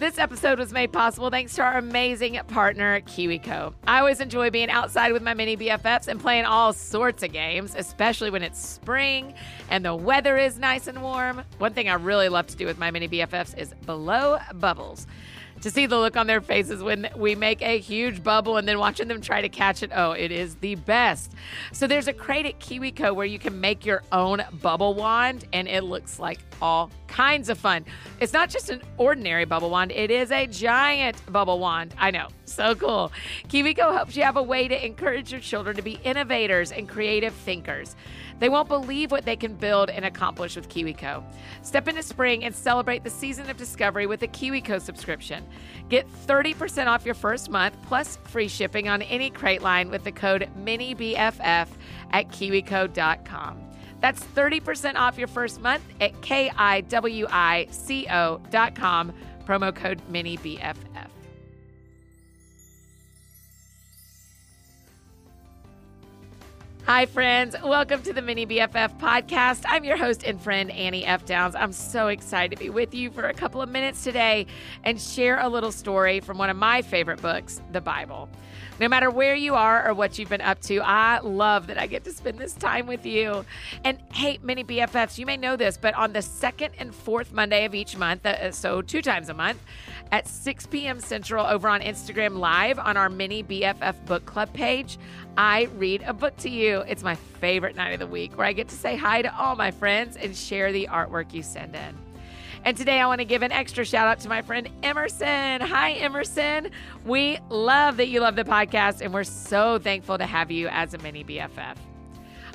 This episode was made possible thanks to our amazing partner, KiwiCo. I always enjoy being outside with my mini BFFs and playing all sorts of games, especially when it's spring and the weather is nice and warm. One thing I really love to do with my mini BFFs is blow bubbles to see the look on their faces when we make a huge bubble and then watching them try to catch it. Oh, it is the best. So there's a crate at KiwiCo where you can make your own bubble wand and it looks like all kinds of fun. It's not just an ordinary bubble wand, it is a giant bubble wand. I know, so cool. KiwiCo helps you have a way to encourage your children to be innovators and creative thinkers. They won't believe what they can build and accomplish with KiwiCo. Step into spring and celebrate the season of discovery with a KiwiCo subscription. Get 30% off your first month plus free shipping on any crate line with the code MINIBFF at kiwico.com. That's 30% off your first month at K-I-W-I-C-O.com, promo code MINIBFF. Hi, friends. Welcome to the Mini BFF podcast. I'm your host and friend, Annie F. Downs. I'm so excited to be with you for a couple of minutes today and share a little story from one of my favorite books, the Bible. No matter where you are or what you've been up to, I love that I get to spend this time with you. And hey, Mini BFFs, you may know this, but on the second and fourth Monday of each month, uh, so two times a month, at 6 p.m. Central over on Instagram Live on our Mini BFF Book Club page, I read a book to you. It's my favorite night of the week where I get to say hi to all my friends and share the artwork you send in. And today I want to give an extra shout out to my friend Emerson. Hi, Emerson. We love that you love the podcast, and we're so thankful to have you as a mini BFF.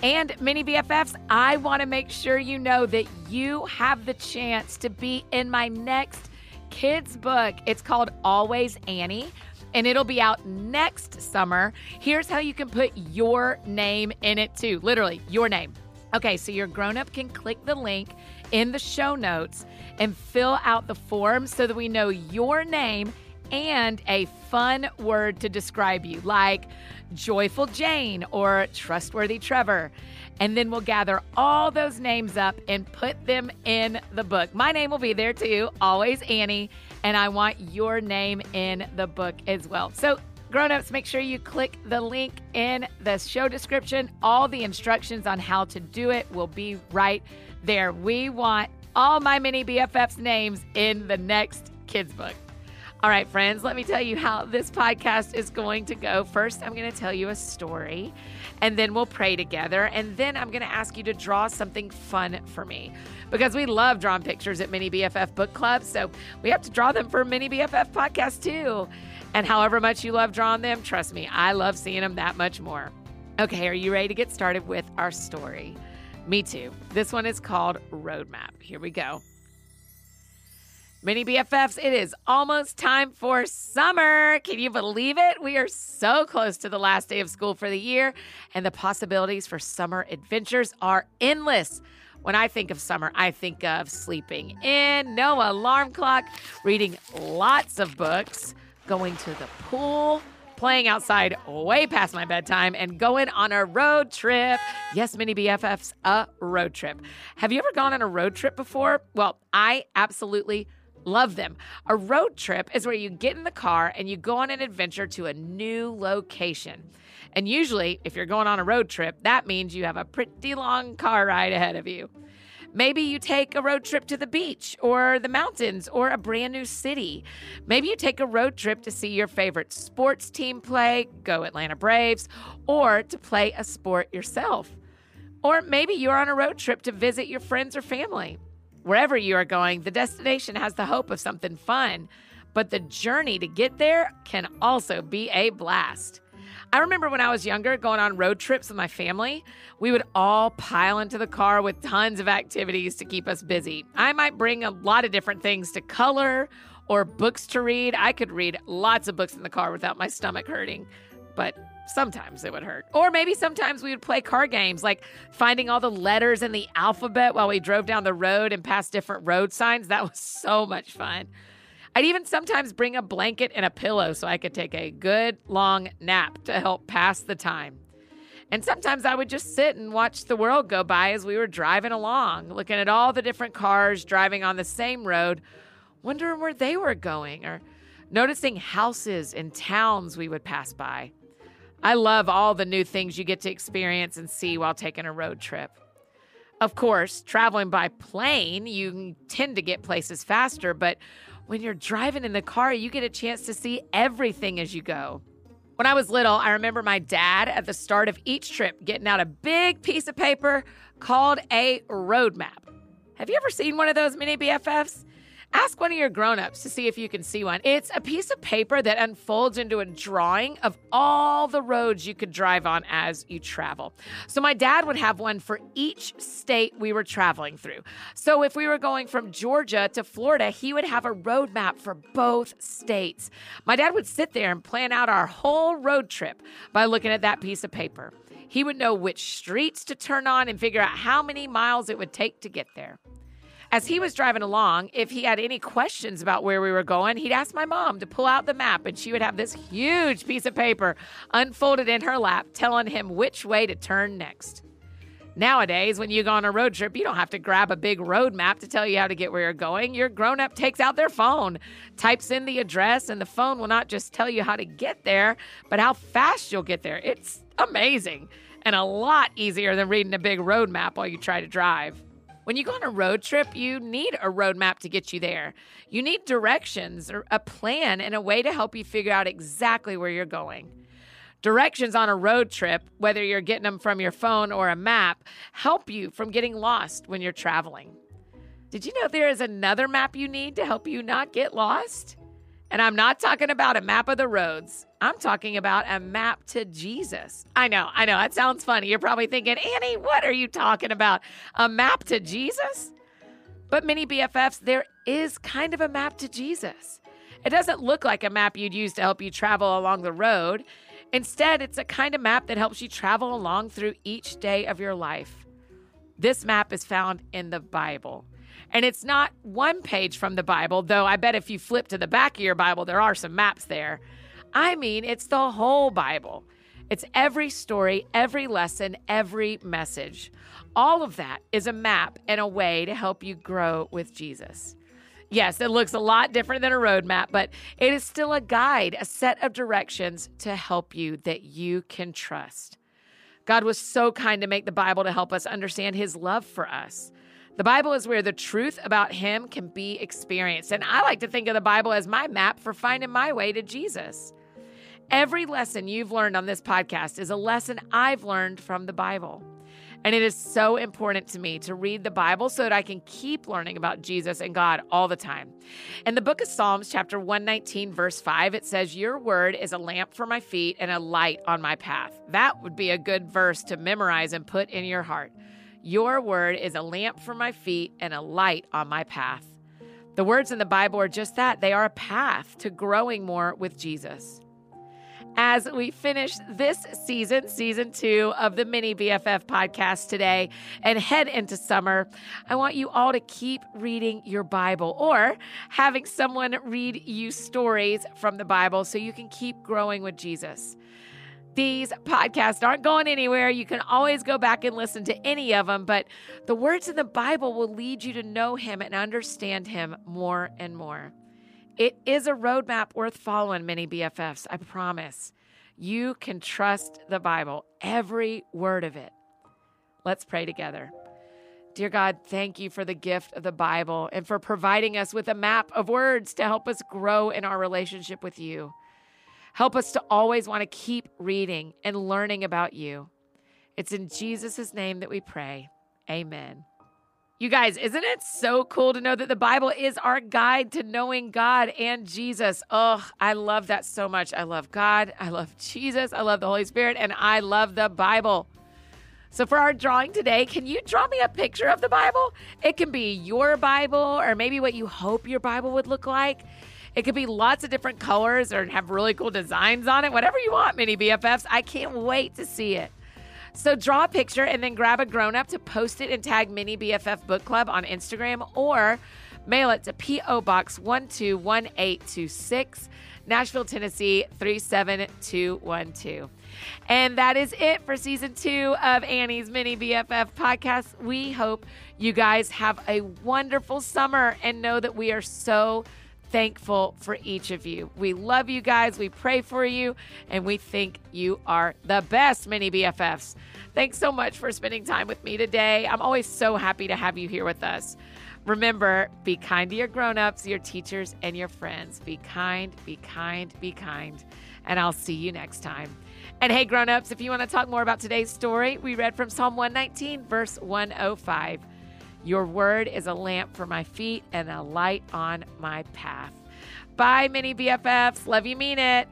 And mini BFFs, I want to make sure you know that you have the chance to be in my next kids book. It's called Always Annie and it'll be out next summer. Here's how you can put your name in it too. Literally, your name. Okay, so your grown up can click the link in the show notes and fill out the form so that we know your name and a fun word to describe you, like Joyful Jane or Trustworthy Trevor. And then we'll gather all those names up and put them in the book. My name will be there too, always Annie, and I want your name in the book as well. So, grown-ups, make sure you click the link in the show description. All the instructions on how to do it will be right there. We want all my mini BFFs names in the next kids book. All right, friends, let me tell you how this podcast is going to go. First, I'm going to tell you a story, and then we'll pray together. And then I'm going to ask you to draw something fun for me because we love drawing pictures at Mini BFF Book Club. So we have to draw them for Mini BFF Podcast too. And however much you love drawing them, trust me, I love seeing them that much more. Okay, are you ready to get started with our story? Me too. This one is called Roadmap. Here we go. Mini BFFs, it is almost time for summer. Can you believe it? We are so close to the last day of school for the year, and the possibilities for summer adventures are endless. When I think of summer, I think of sleeping in, no alarm clock, reading lots of books, going to the pool, playing outside way past my bedtime, and going on a road trip. Yes, mini BFFs, a road trip. Have you ever gone on a road trip before? Well, I absolutely Love them. A road trip is where you get in the car and you go on an adventure to a new location. And usually, if you're going on a road trip, that means you have a pretty long car ride ahead of you. Maybe you take a road trip to the beach or the mountains or a brand new city. Maybe you take a road trip to see your favorite sports team play, go Atlanta Braves, or to play a sport yourself. Or maybe you're on a road trip to visit your friends or family. Wherever you are going, the destination has the hope of something fun, but the journey to get there can also be a blast. I remember when I was younger going on road trips with my family, we would all pile into the car with tons of activities to keep us busy. I might bring a lot of different things to color or books to read. I could read lots of books in the car without my stomach hurting, but sometimes it would hurt. Or maybe sometimes we would play card games like finding all the letters in the alphabet while we drove down the road and past different road signs. That was so much fun. I'd even sometimes bring a blanket and a pillow so I could take a good long nap to help pass the time. And sometimes I would just sit and watch the world go by as we were driving along, looking at all the different cars driving on the same road, wondering where they were going, or noticing houses and towns we would pass by. I love all the new things you get to experience and see while taking a road trip. Of course, traveling by plane, you tend to get places faster, but when you're driving in the car, you get a chance to see everything as you go. When I was little, I remember my dad at the start of each trip getting out a big piece of paper called a road map. Have you ever seen one of those mini BFFs? Ask one of your grown-ups to see if you can see one. It's a piece of paper that unfolds into a drawing of all the roads you could drive on as you travel. So my dad would have one for each state we were traveling through. So if we were going from Georgia to Florida, he would have a road map for both states. My dad would sit there and plan out our whole road trip by looking at that piece of paper. He would know which streets to turn on and figure out how many miles it would take to get there. As he was driving along, if he had any questions about where we were going, he'd ask my mom to pull out the map and she would have this huge piece of paper unfolded in her lap telling him which way to turn next. Nowadays, when you go on a road trip, you don't have to grab a big road map to tell you how to get where you're going. Your grown up takes out their phone, types in the address, and the phone will not just tell you how to get there, but how fast you'll get there. It's amazing and a lot easier than reading a big road map while you try to drive. When you go on a road trip, you need a roadmap to get you there. You need directions or a plan and a way to help you figure out exactly where you're going. Directions on a road trip, whether you're getting them from your phone or a map, help you from getting lost when you're traveling. Did you know there is another map you need to help you not get lost? And I'm not talking about a map of the roads. I'm talking about a map to Jesus. I know, I know, that sounds funny. You're probably thinking, Annie, what are you talking about? A map to Jesus? But mini BFFs, there is kind of a map to Jesus. It doesn't look like a map you'd use to help you travel along the road. Instead, it's a kind of map that helps you travel along through each day of your life. This map is found in the Bible. And it's not one page from the Bible, though I bet if you flip to the back of your Bible, there are some maps there. I mean, it's the whole Bible. It's every story, every lesson, every message. All of that is a map and a way to help you grow with Jesus. Yes, it looks a lot different than a roadmap, but it is still a guide, a set of directions to help you that you can trust. God was so kind to make the Bible to help us understand his love for us. The Bible is where the truth about Him can be experienced. And I like to think of the Bible as my map for finding my way to Jesus. Every lesson you've learned on this podcast is a lesson I've learned from the Bible. And it is so important to me to read the Bible so that I can keep learning about Jesus and God all the time. In the book of Psalms, chapter 119, verse 5, it says, Your word is a lamp for my feet and a light on my path. That would be a good verse to memorize and put in your heart. Your word is a lamp for my feet and a light on my path. The words in the Bible are just that they are a path to growing more with Jesus. As we finish this season, season two of the Mini BFF podcast today, and head into summer, I want you all to keep reading your Bible or having someone read you stories from the Bible so you can keep growing with Jesus. These podcasts aren't going anywhere. You can always go back and listen to any of them, but the words in the Bible will lead you to know Him and understand Him more and more. It is a roadmap worth following, mini BFFs, I promise. You can trust the Bible, every word of it. Let's pray together. Dear God, thank you for the gift of the Bible and for providing us with a map of words to help us grow in our relationship with you. Help us to always want to keep reading and learning about you. It's in Jesus' name that we pray. Amen. You guys, isn't it so cool to know that the Bible is our guide to knowing God and Jesus? Oh, I love that so much. I love God. I love Jesus. I love the Holy Spirit. And I love the Bible. So, for our drawing today, can you draw me a picture of the Bible? It can be your Bible or maybe what you hope your Bible would look like. It could be lots of different colors or have really cool designs on it, whatever you want, mini BFFs. I can't wait to see it. So draw a picture and then grab a grown up to post it and tag Mini BFF Book Club on Instagram or Mail it to P.O. Box 121826, Nashville, Tennessee 37212. And that is it for season two of Annie's Mini BFF podcast. We hope you guys have a wonderful summer and know that we are so thankful for each of you. We love you guys. We pray for you, and we think you are the best mini BFFs. Thanks so much for spending time with me today. I'm always so happy to have you here with us. Remember, be kind to your grown-ups, your teachers, and your friends. Be kind, be kind, be kind. And I'll see you next time. And hey, grown-ups, if you want to talk more about today's story, we read from Psalm 119, verse 105. Your word is a lamp for my feet and a light on my path. Bye, mini BFFs. Love you, mean it.